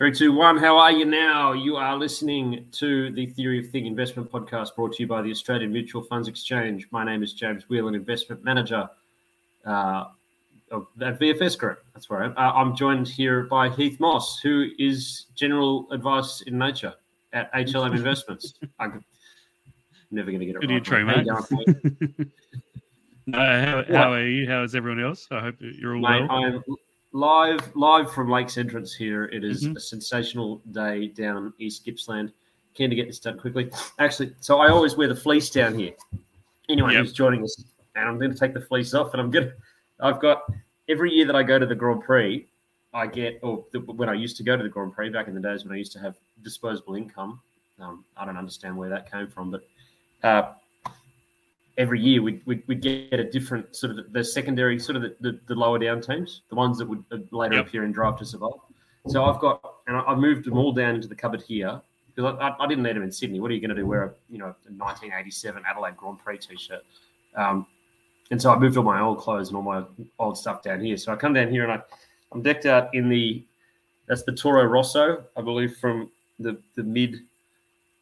Three, two, one. How are you now? You are listening to the Theory of Thing Investment Podcast brought to you by the Australian Mutual Funds Exchange. My name is James Whelan, Investment Manager uh, of, at VFS Group. That's where I am. Uh, I'm joined here by Heath Moss, who is General Advice in Nature at HLM Investments. I'm never going to get it Good right. you mate. going, mate? Uh, how, how are you? How is everyone else? I hope you're all Mate, well. I'm live live from Lakes Entrance here. It is Mhm. a sensational day down East Gippsland. Keen to get this done quickly. Actually, so I always wear the fleece down here. Anyone Yep. who's joining us, and I'm going to take the fleece off, and I'm going to. I've got every year that I go to the Grand Prix, I get, or the, when I used to go to the Grand Prix back in the days when I used to have disposable income. Um, I don't understand where that came from, but uh, every year we'd, we'd, we'd get a different sort of the, secondary, sort of the, the, the lower down teams, the ones that would uh, later Yep. appear in Drive to Survive. So I've got, and I- I've moved them all down into the cupboard here because I, I, I didn't need them in Sydney. What are you going to do? Wear a you know a 1987 Adelaide Grand Prix t-shirt. Um, and so I moved all my old clothes and all my old stuff down here. So I come down here and I, I'm decked out in the, that's the Toro Rosso, I believe, from the the mid.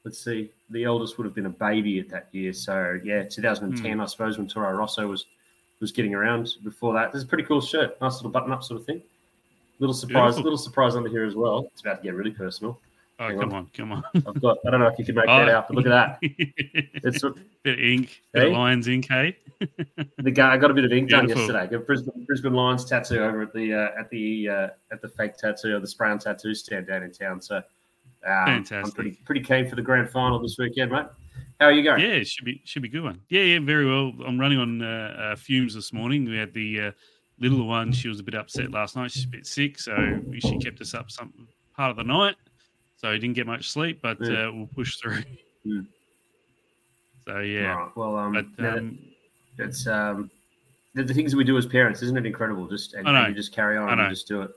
Let's see, the eldest would have been a baby at that year. So yeah, 2010, I suppose, when Toro Rosso was was getting around. Before that, this is a pretty cool shirt, nice little button up sort of thing. Little surprise, Beautiful. little surprise under here as well. It's about to get really personal. oh, hang come on. on, come on. I've got, I don't know if you can make that Oh. out, but look at that. It's bit of ink, bit Hey? of lion's ink, hey? the guy. I got a bit of ink done yesterday. Got Brisbane, Brisbane Lions tattoo over at the uh, at the uh, at the fake tattoo or the spray on tattoo stand down in town. So um, I'm pretty pretty keen for the grand final this weekend, mate. How are you going? Yeah, it should be should be a good one. Yeah, yeah, very well. I'm running on uh, uh, fumes this morning. We had the uh, little one. She was a bit upset last night. She's a bit sick, so she kept us up some part of the night. So we didn't get much sleep, but Yeah. uh, we'll push through. Mm. So yeah, Right, well, um, but now that- um, it's um, the, the things that we do as parents, isn't it incredible? Just and, and you just carry on and just do it.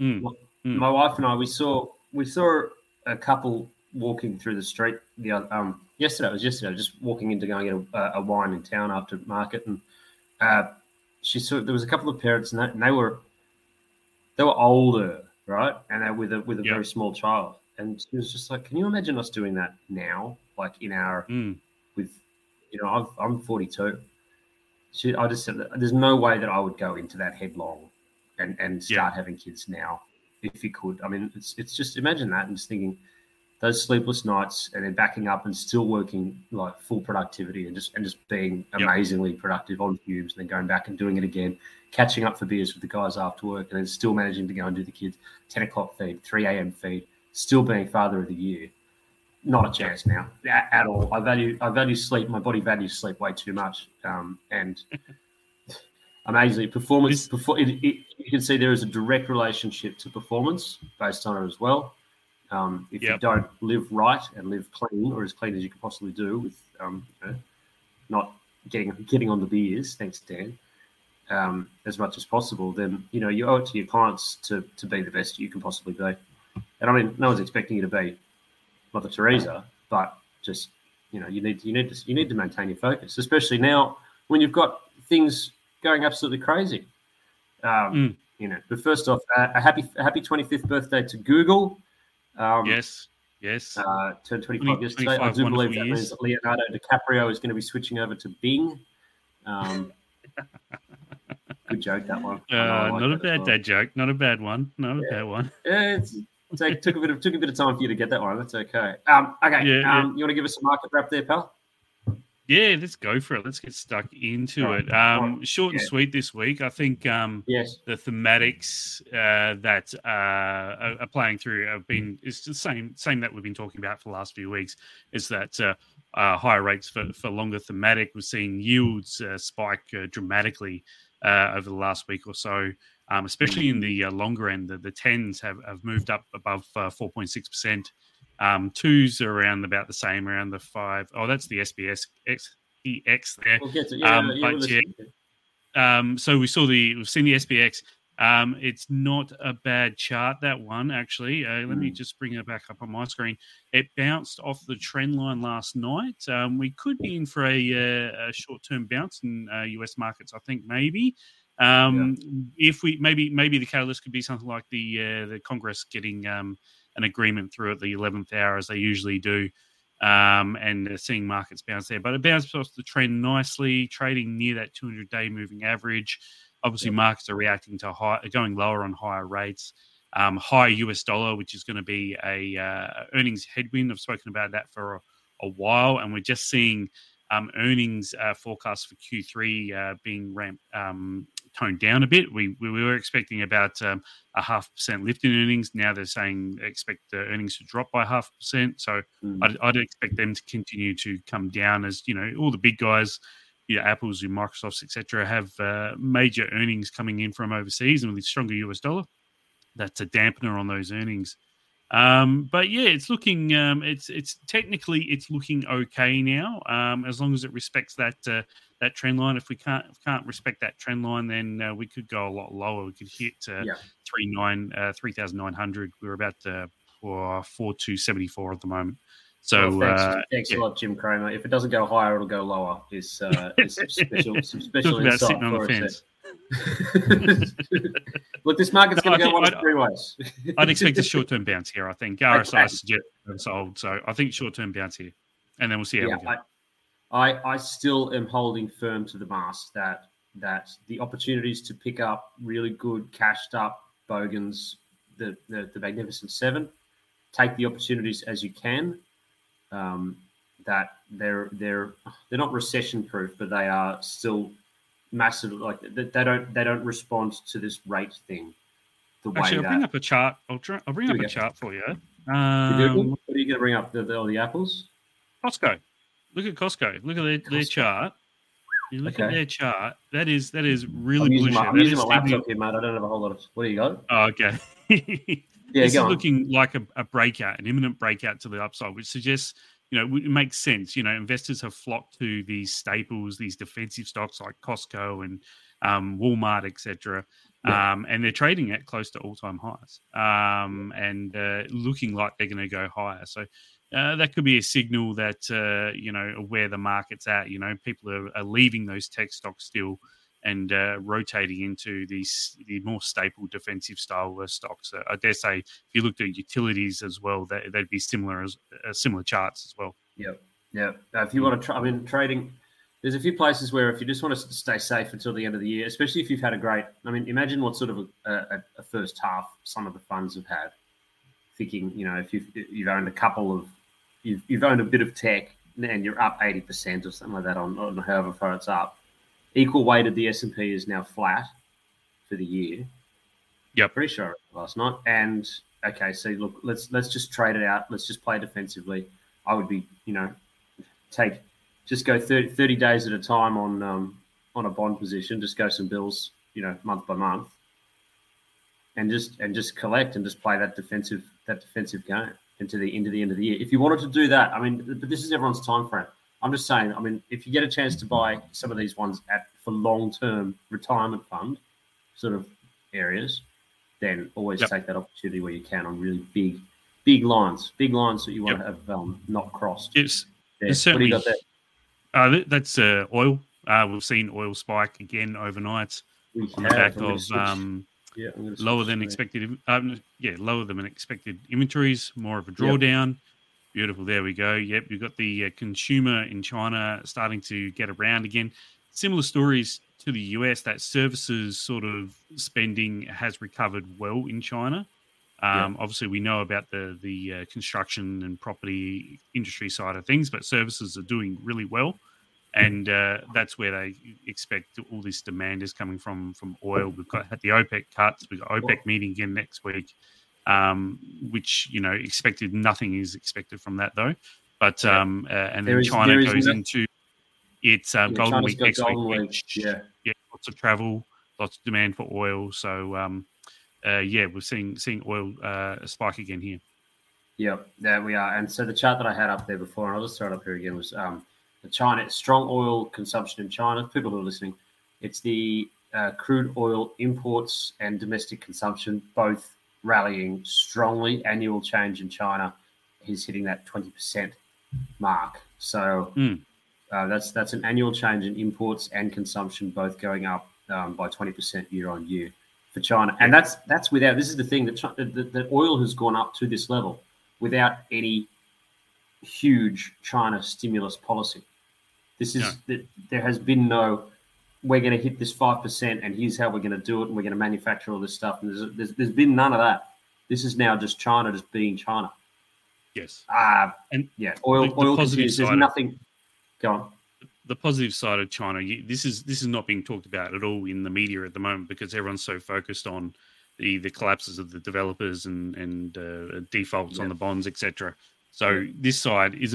mm, Well, Mm. My wife and I, we saw we saw a couple walking through the street the other, um yesterday. It was yesterday, just walking in to go and get a, a wine in town after market, and uh, she saw there was a couple of parents, and they, and they were they were older, right, and they were with a with a Yep. very small child, and she was just like, "Can you imagine us doing that now, like in our mm, with, you know, I've, I'm 42. She, I just said, there's no way that I would go into that headlong and, and start having kids now if you could. I mean, it's, it's just imagine that and just thinking those sleepless nights and then backing up and still working like full productivity and just and just being Yep. amazingly productive on fumes and then going back and doing it again, catching up for beers with the guys after work and then still managing to go and do the kids 10 o'clock feed, 3 a.m. feed, still being father of the year not a chance now at, at all. I value I value sleep. My body values sleep way too much. Um, and amazingly, performance. Perfor- it, it, you can see there is a direct relationship to performance based on it as well. Um, if you don't live right and live clean, or as clean as you can possibly do, with um, you know, not getting getting on the beers, thanks Dan, um, as much as possible, then you know you owe it to your clients to to be the best you can possibly be. And I mean, no one's expecting you to be Mother Teresa, but just you know, you need you need to you need to maintain your focus, especially now when you've got things going absolutely crazy. Um, Mm. You know, but first off, uh, a happy a happy 25th birthday to Google. Um, yes, yes. uh, turned 25 Twenty- yesterday. I do believe that years. means that Leonardo DiCaprio is going to be switching over to Bing. Um, good joke, that one. I know I Uh, like not a bad well. dad joke. Not a bad one. Not a bad one. Yeah, like, took a bit of took a bit of time for you to get that one. That's okay. Um, okay. Yeah, yeah. um, you want to give us a market wrap there, pal? Yeah, let's go for it. Let's get stuck into right, it. Um, right, short and yeah. sweet this week. I think um, Yes. the thematics uh, that uh, are, are playing through have been it's the same same that we've been talking about for the last few weeks. Is that uh, uh, higher rates for, for longer thematic? We're seeing yields uh, spike uh, dramatically uh, over the last week or so. um, especially in the uh, longer end. The, the tens have, have moved up above uh, four point six percent. Um, twos are around about the same, around the five. Oh, that's the SBS X EX there. We'll to, yeah, Um, yeah, but yeah, um, so we saw the we've seen the SPX. Um, it's not a bad chart that one actually. Uh, let me just bring it back up on my screen. It bounced off the trend line last night. Um, we could be in for a, uh, a short term bounce in uh, US markets. I think maybe. Um, If we maybe maybe the catalyst could be something like the uh, the Congress getting um, an agreement through at the eleventh hour as they usually do um, and seeing markets bounce there. But it bounced off the trend nicely, trading near that 200 day moving average. Obviously, markets are reacting to high, going lower on higher rates. Um, high US dollar, which is going to be a uh, earnings headwind. I've spoken about that for a, a while, and we're just seeing um, earnings uh, forecast for Q3 uh, being ramped, um, toned down a bit. We, we were expecting about um, a half percent lift in earnings. Now they're saying they expect the earnings to drop by half percent. So Mm. I'd, I'd expect them to continue to come down as you know all the big guys, you know, Apple's, your Microsofts, etc., have uh, major earnings coming in from overseas, and with stronger US dollar, that's a dampener on those earnings. Um, but yeah, it's looking um, it's it's technically it's looking okay now um, as long as it respects that uh, that trend line. If we can't if can't respect that trend line, then uh, we could go a lot lower. We could hit uh, Yeah. three nine uh, three thousand nine hundred. We're about uh, for four two seventy four at the moment. So Well, thanks, uh, thanks yeah. a lot, Jim Cramer. If it doesn't go higher, it'll go lower. Is, uh, is some special, some special about insight sitting on the fence. Look, this market's No, going to go one of I'd- three ways. I'd expect a short term bounce here. I think RSI Okay. suggests sold, so I think short term bounce here, and then we'll see how yeah, we go. I, I, I still am holding firm to the mast that that the opportunities to pick up really good cashed up bogans, the, the the magnificent seven, take the opportunities as you can. Um, that they're they're they're not recession proof, but they are still massive. Like they, they don't they don't respond to this rate thing the way Actually, I'll that. bring up a chart. I'll, try, I'll bring Here up a go. chart for you. You Um, what are you going to bring up? The, the, all the apples? Costco. Look at Costco. Look at their, their chart. You look at their chart. That is that is really I'm using bullish. my. I'm That using my laptop here, mate. I don't have a whole lot of. What do you got? Oh, okay. Yeah, this is on. looking like a, a breakout, an imminent breakout to the upside, which suggests, you know, it makes sense. You know, investors have flocked to these staples, these defensive stocks like Costco and um, Walmart, etc. Yeah. Um, and they're trading at close to all-time highs, um, and uh, looking like they're going to go higher. So uh, that could be a signal that uh, you know where the market's at. You know, people are, are leaving those tech stocks still and uh, rotating into these the more staple defensive style stocks. Uh, I dare say, if you looked at utilities as well, that they'd be similar as uh, similar charts as well. Yeah. Uh, if you want to try, I mean, trading, there's a few places where if you just want to stay safe until the end of the year, especially if you've had a great, I mean, imagine what sort of a, a, a first half some of the funds have had. Thinking, you know, if you've, you've owned a couple of, you've, you've owned a bit of tech and you're up 80% or something like that on, on however far it's up. Equal weighted, the S&P is now flat for the year. Yeah, Pretty sure last night. And okay, so look, let's let's just trade it out. Let's just play defensively. I would be, you know, take just go 30, 30 days at a time on um, on a bond position. Just go some bills, you know, month by month, and just and just collect and just play that defensive that defensive game into the into the end of the year. If you wanted to do that, I mean, but this is everyone's time frame. I'm just saying. I mean, if you get a chance to buy some of these ones at for long term retirement fund sort of areas, then always Yep. take that opportunity where you can on really big, big lines, big lines that you want Yep. to have um, not crossed. It's There. What do you certainly- got there? uh, that's uh, oil. Uh, we've seen oil spike again overnight We on the back of um, yeah, lower than expected. Um, yeah, lower than expected inventories. More of a drawdown. Beautiful. There we go. Yep, you've got the uh, consumer in China starting to get around again. Similar stories to the US. That services sort of spending has recovered well in China. Um, Obviously, we know about the the uh, construction and property industry side of things, but services are doing really well, and uh, that's where they expect all this demand is coming from from oil. We've got had the OPEC cuts. We've got OPEC meeting again next week, um, which you know expected nothing is expected from that though. But um, uh, and There then is- China goes no- into its um, Yeah, Golden Week next Golden week. Yeah. yeah, lots of travel. lots of demand for oil. So um, uh, yeah, we're seeing seeing oil uh, spike again here. Yep, there we are. And so the chart that I had up there before, and I'll just throw it up here again, was um, China strong oil consumption in China. People who are listening, it's the uh, crude oil imports and domestic consumption both rallying strongly. Annual change in China is hitting that twenty percent mark. So Mm. uh, that's that's an annual change in imports and consumption both going up um, by twenty percent year on year for China, and that's that's without. This is the thing that the, the oil has gone up to this level without any huge China stimulus policy. This is No. that there has been no. We're going to hit this five percent, and here's how we're going to do it, and we're going to manufacture all this stuff. And there's, there's there's been none of that. This is now just China just being China. Yes. Ah, And yeah, oil the- the oil positive continues. There's nothing. Go on. the positive side of China, you- this is this is not being talked about at all in the media at the moment because everyone's so focused on the the collapses of the developers and and uh, defaults on the bonds, etc. So this side is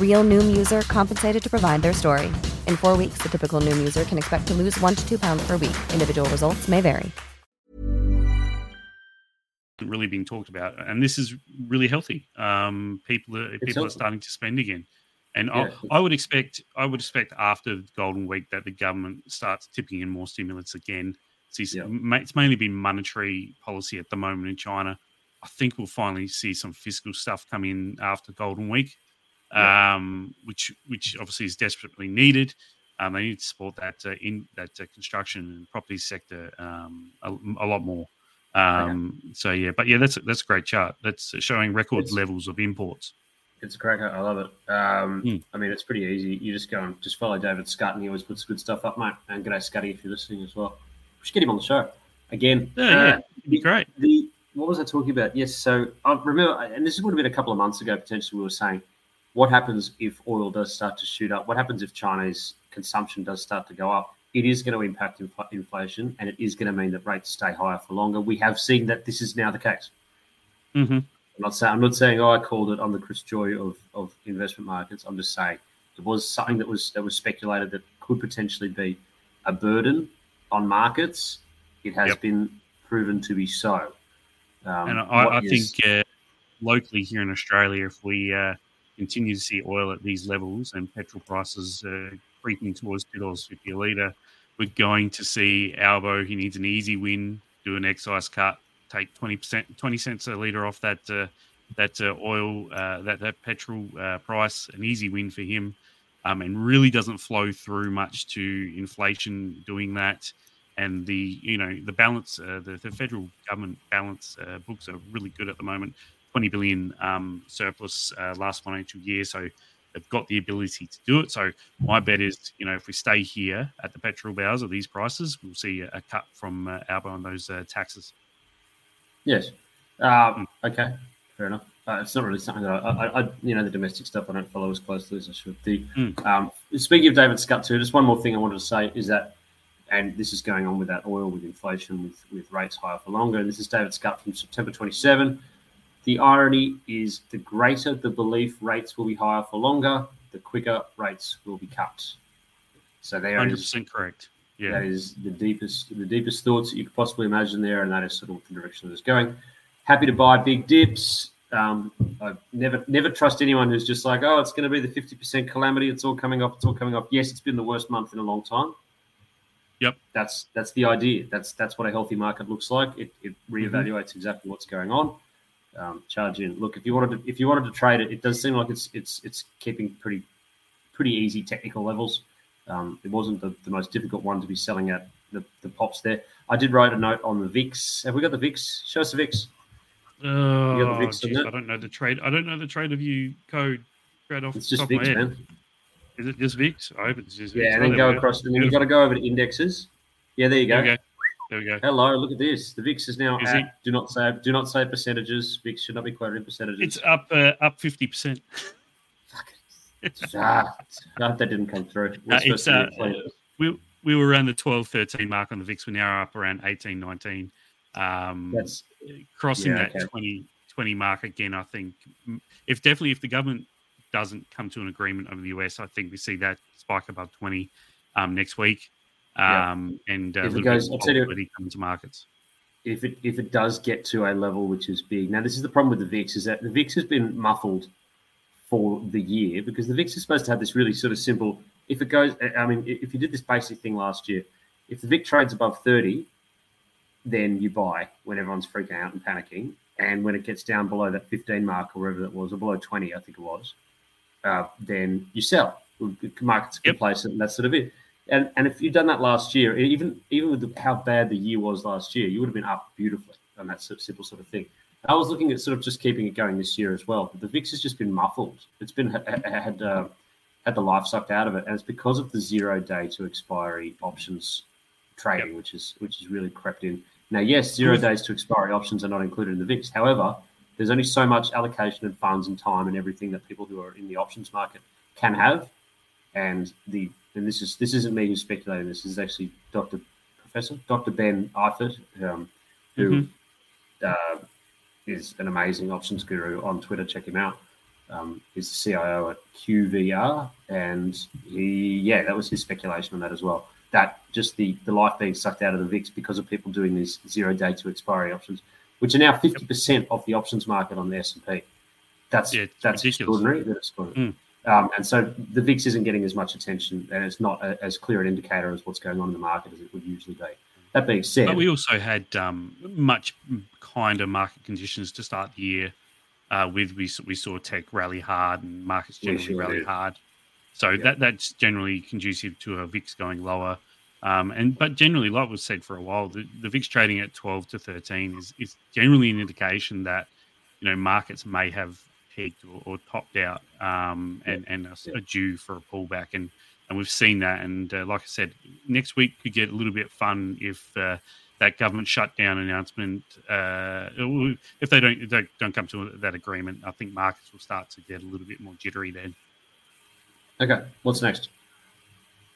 Real Noom user compensated to provide their story. In four weeks, the typical Noom user can expect to lose one to two pounds per week. Individual results may vary. really being talked about, and this is really healthy. Um, people are people are starting to spend again, and Yeah. I, I would expect I would expect after Golden Week that the government starts tipping in more stimulus again. See, Yeah. it's mainly been monetary policy at the moment in China. I think we'll finally see some fiscal stuff come in after Golden Week, Yeah. Um, which which obviously is desperately needed. Um, they need to support that uh, in that uh, construction and property sector um, a, a lot more. Um, So yeah, but yeah, that's a- that's a great chart. That's showing record It's- levels of imports. It's a cracker. I love it. Um, Mm. I mean, it's pretty easy. You just go and just follow David Scott, and he always puts good stuff up, mate. And g'day, Scotty, if you're listening as well. We should get him on the show again. Yeah, yeah, uh, it'd be great. The what was I talking about? Yes, so I remember, and this would have been a couple of months ago. Potentially, we were saying, what happens if oil does start to shoot up? What happens if Chinese consumption does start to go up? It is going to impact inf- inflation, and it is going to mean that rates stay higher for longer. We have seen that this is now the case. hmm I'm not saying I'm not saying oh I called it. I'm the Chris Joye of, of investment markets. I'm just saying it was something that was that was speculated that could potentially be a burden on markets. It has Yep. been proven to be so. Um, And I, I is- think uh, locally here in Australia, if we uh, continue to see oil at these levels and petrol prices uh, creeping towards two dollars fifty a litre, we're going to see Albo. He needs an easy win, do an excise cut, take twenty percent, twenty cents a litre off that uh, that uh, oil, uh, that that petrol uh, price. An easy win for him, um, and really doesn't flow through much to inflation doing that and the you know the balance uh, the, the federal government balance books are really good at the moment 20 billion um, surplus uh, last financial year so they've got the ability to do it so my bet is you know if we stay here at the petrol bowers at these prices we'll see a, a cut from uh, Albo on those uh, taxes yes. Um, okay, fair enough. Uh, it's not really something that I, I, I, you know, the domestic stuff I don't follow as closely as I should. The Mm. um, speaking of David Scott too, just one more thing I wanted to say is that, and this is going on with that oil, with inflation, with with rates higher for longer. And this is David Scott from September 27. The irony is, the greater the belief rates will be higher for longer, the quicker rates will be cut. So there is 100% correct yeah that is the deepest, the deepest thoughts that you could possibly imagine there, and that is sort of the direction that it's going. Happy to buy big dips. Um, I never, never trust anyone who's just like, oh, it's going to be the fifty percent calamity. It's all coming off. It's all coming off. Yes, it's been the worst month in a long time. Yep. That's that's the idea. That's that's what a healthy market looks like. It, it Mm-hmm. reevaluates exactly what's going on. Um, charge in. Look, if you wanted to, if you wanted to trade it, it does seem like it's it's it's keeping pretty pretty easy technical levels. Um, it wasn't the, the most difficult one to be selling at the, the pops there. I did write a note on the VIX. Have we got the VIX? Show us the VIX. Oh, VIX geez, I don't know the trade. I don't know the TradingView code straight off. It's just VIX, man. Is it just VIX? I hope it's just VIX. Yeah, and then go across, and then you've got to go over to indexes. Yeah, there you go. Go. There we go. Hello, look at this. The VIX is now is at, do not say do not say percentages. VIX should not be quoted in percentages. It's up uh, up fifty percent. ah, that didn't come through. Uh, it's, uh, we we were around the 12, 13 mark on the VIX. We're now up around 18, 19. Um, That's crossing yeah, that okay. 20, 20 mark again. I think if definitely if the government doesn't come to an agreement over the US, I think we see that spike above 20 um, next week. Um, yeah. And uh, if it goes, I'll tell you, come to markets. If it if it does get to a level which is big, now this is the problem with the VIX is that the VIX has been muffled for the year because the VIX is supposed to have this really sort of simple. If it goes, I mean, if you did this basic thing last year, if the VIX trades above 30, then you buy when everyone's freaking out and panicking. And when it gets down below that 15 mark or wherever it was, or below 20, I think it was, uh, then you sell. Markets yep. complacent, and that's sort of it. And and if you'd done that last year, even even with the, how bad the year was last year, you would have been up beautifully on that simple sort of thing. I was looking at sort of just keeping it going this year as well. But the VIX has just been muffled. It's been had uh, had the life sucked out of it, and it's because of the zero day to expiry options trading, yep. which is which is really crept in. Now, yes, zero days to expiry options are not included in the VIX. However, there's only so much allocation of funds and time and everything that people who are in the options market can have. And the and this is this isn't me who's speculating. This is actually Dr. Professor Dr. Ben Eifert, um, who mm-hmm. uh, is an amazing options guru on Twitter. Check him out. Um, he's the CIO at QVR, and he, yeah, that was his speculation on that as well. That just the the life being sucked out of the VIX because of people doing these zero day to expiry options, which are now fifty percent of the options market on the S and P. That's yeah, that's ridiculous. extraordinary. That extraordinary. Um, and so the VIX isn't getting as much attention, and it's not a, as clear an indicator as what's going on in the market as it would usually be. That being said, but we also had um, much kinder market conditions to start the year. Uh, with we we saw tech rally hard and markets generally sure rally did. hard, so yeah. that that's generally conducive to a VIX going lower. Um, and but generally, like was said for a while, the, the VIX trading at twelve to thirteen is is generally an indication that you know markets may have peaked or, or topped out um, and and are, are due for a pullback and and we've seen that. And uh, like I said, next week could get a little bit fun if uh, that government shutdown announcement, uh, if they don't if they don't come to that agreement, I think markets will start to get a little bit more jittery then. Okay, what's next?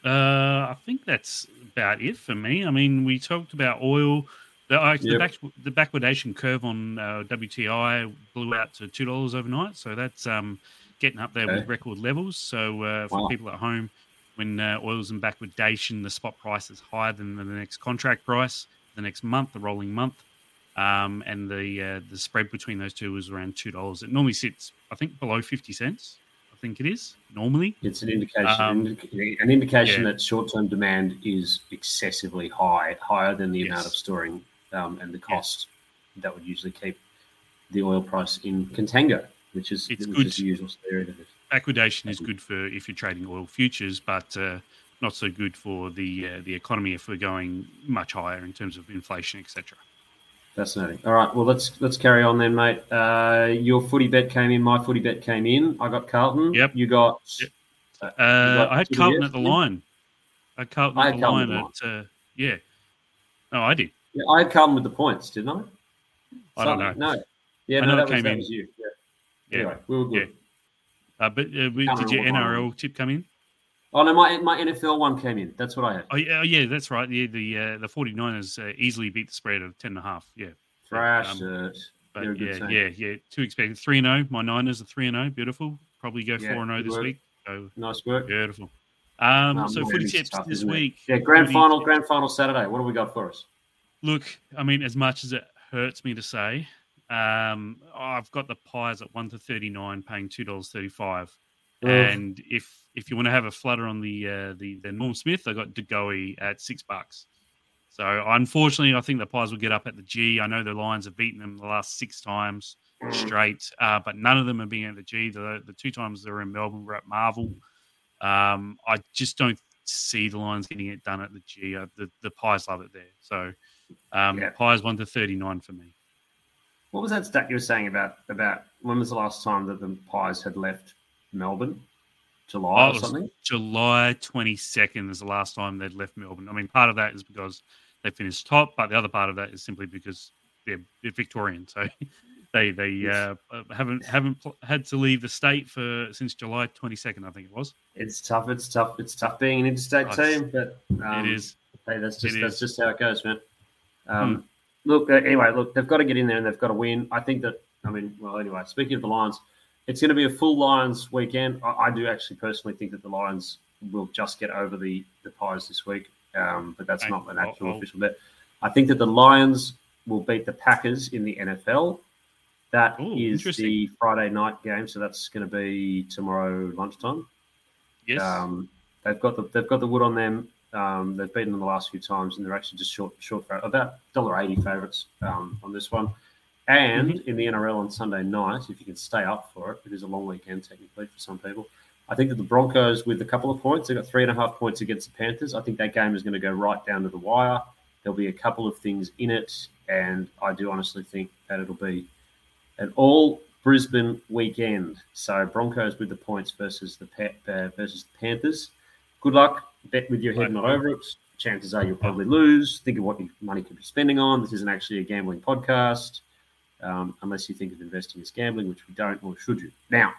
Uh, I think that's about it for me. I mean, we talked about oil. The, uh, the, back, the backwardation curve on uh, WTI blew out to two dollars overnight, so that's um, getting up there okay. with record levels. So uh, for wow. people at home, when uh, oil's in backwardation, the spot price is higher than the next contract price, the next month, the rolling month, um, and the uh, the spread between those two is around two dollars. It normally sits, I think, below fifty cents. I think it is normally. It's an indication, um, an indication yeah. that short-term demand is excessively high, higher than the yes. amount of storing um, and the cost that would usually keep the oil price in contango, which is, it's which good. is the usual it backwardation is good for if you're trading oil futures, but uh, not so good for the uh, the economy if we're going much higher in terms of inflation, etc. Fascinating. All right, well let's let's carry on then, mate. Uh, your footy bet came in. My footy bet came in. I got Carlton. Yep. You got. Yep. Uh, got I had Carlton at the line. I had Carlton I had at the Carlton line at uh, yeah. No, I did. Yeah, I had Carlton with the points, didn't I? I don't know. No. Yeah, I no, that, was, that was you. Yeah. yeah. Anyway, we were good. Yeah. Uh, but uh, did your NRL tip come in? Oh no, my my NFL one came in. That's what I had. Oh yeah, oh, yeah that's right. Yeah, the uh, the 49ers uh, easily beat the spread of ten and a half. Yeah. Thrash um, But yeah, yeah, yeah. Two expected three and zero. Oh. My Niners are three and zero. Oh. Beautiful. Probably go four and zero this work. week. So, nice work. Beautiful. Um, um so footy tips tough, this week. Yeah, grand final, grand final Saturday. What do we got for us? Look, I mean, as much as it hurts me to say, um, I've got the Pies at one to thirty nine, paying two dollars thirty five. And if if you want to have a flutter on the uh, the the Norm Smith, I got De at six bucks. So unfortunately, I think the Pies will get up at the G. I know the Lions have beaten them the last six times. straight, uh, but none of them are being at the G. The, the two times they were in Melbourne were at Marvel. Um, I just don't see the Lions getting it done at the G. Uh, the, the Pies love it there. So um, Yeah. Pies 1 to 39 for me. What was that stat you were saying about about when was the last time that the Pies had left Melbourne? July Oh, or something? July 22nd is the last time they'd left Melbourne. I mean, part of that is because they finished top, but the other part of that is simply because they're, they're Victorian. So they they uh, haven't haven't pl- had to leave the state for since July 22nd, I think it was. It's tough. It's tough. It's tough being an interstate Oh, team, but um, it is. Hey, that's just that's just how it goes, man. Um, Look, uh, anyway, look, they've got to get in there and they've got to win. I think that. I mean, well, anyway, speaking of the Lions, it's going to be a full Lions weekend. I, I do actually personally think that the Lions will just get over the the Pies this week, um, but that's Okay. not an actual I'll- official bet. I think that the Lions will beat the Packers in the NFL. That is Ooh, interesting. the Friday night game, so that's going to be tomorrow lunchtime. Yes. Um, they've got the they've got the wood on them. Um, they've beaten them the last few times, and they're actually just short short for about dollar eighty favourites um, on this one. And Mm-hmm. in the NRL on Sunday night, if you can stay up for it, it is a long weekend technically for some people. I think that the Broncos, with a couple of points, they got three and a half points against the Panthers. I think that game is going to go right down to the wire. There'll be a couple of things in it, and I do honestly think that it'll be an all Brisbane weekend. So Broncos with the points versus the Pa- uh, versus the Panthers. Good luck. Bet with your head not over it. Chances are you'll probably lose. Think of what your money could be spending on. This isn't actually a gambling podcast, um, unless you think of investing as gambling, which we don't, or should you? Now,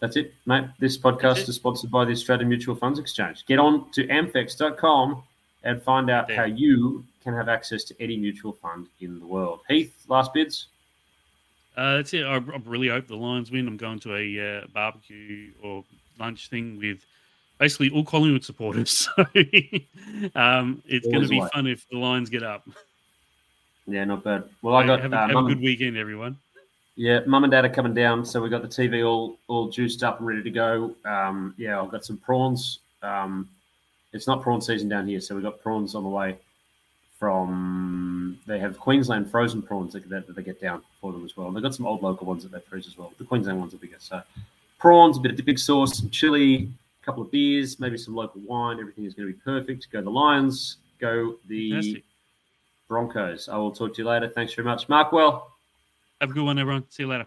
that's it, mate. This podcast is sponsored by the Australian Mutual Funds Exchange. Get on to amfex.com and find out There. how you can have access to any mutual fund in the world. Heath, last bids? Uh, that's it. I, I really hope the Lions win. I'm going to a uh, barbecue or lunch thing with basically all Collingwood supporters. So um, it's going to be like. fun if the Lions get up. Yeah, not bad. Well, I got have, a, uh, have a good weekend, everyone. yeah, mum and dad are coming down, so we got the TV all all juiced up and ready to go. Um, yeah, I've got some prawns. Um, it's not prawn season down here, so we got prawns on the way from. They have Queensland frozen prawns that, that, that they get down for them as well. And they've got some old local ones that they freeze as well. The Queensland ones are bigger, so prawns, a bit of dipping sauce, some chili, a couple of beers, maybe some local wine. Everything is going to be perfect. Go the Lions. Go the Fantastic. Broncos. I will talk to you later. Thanks very much, Mark. Well. Have a good one, everyone. See you later.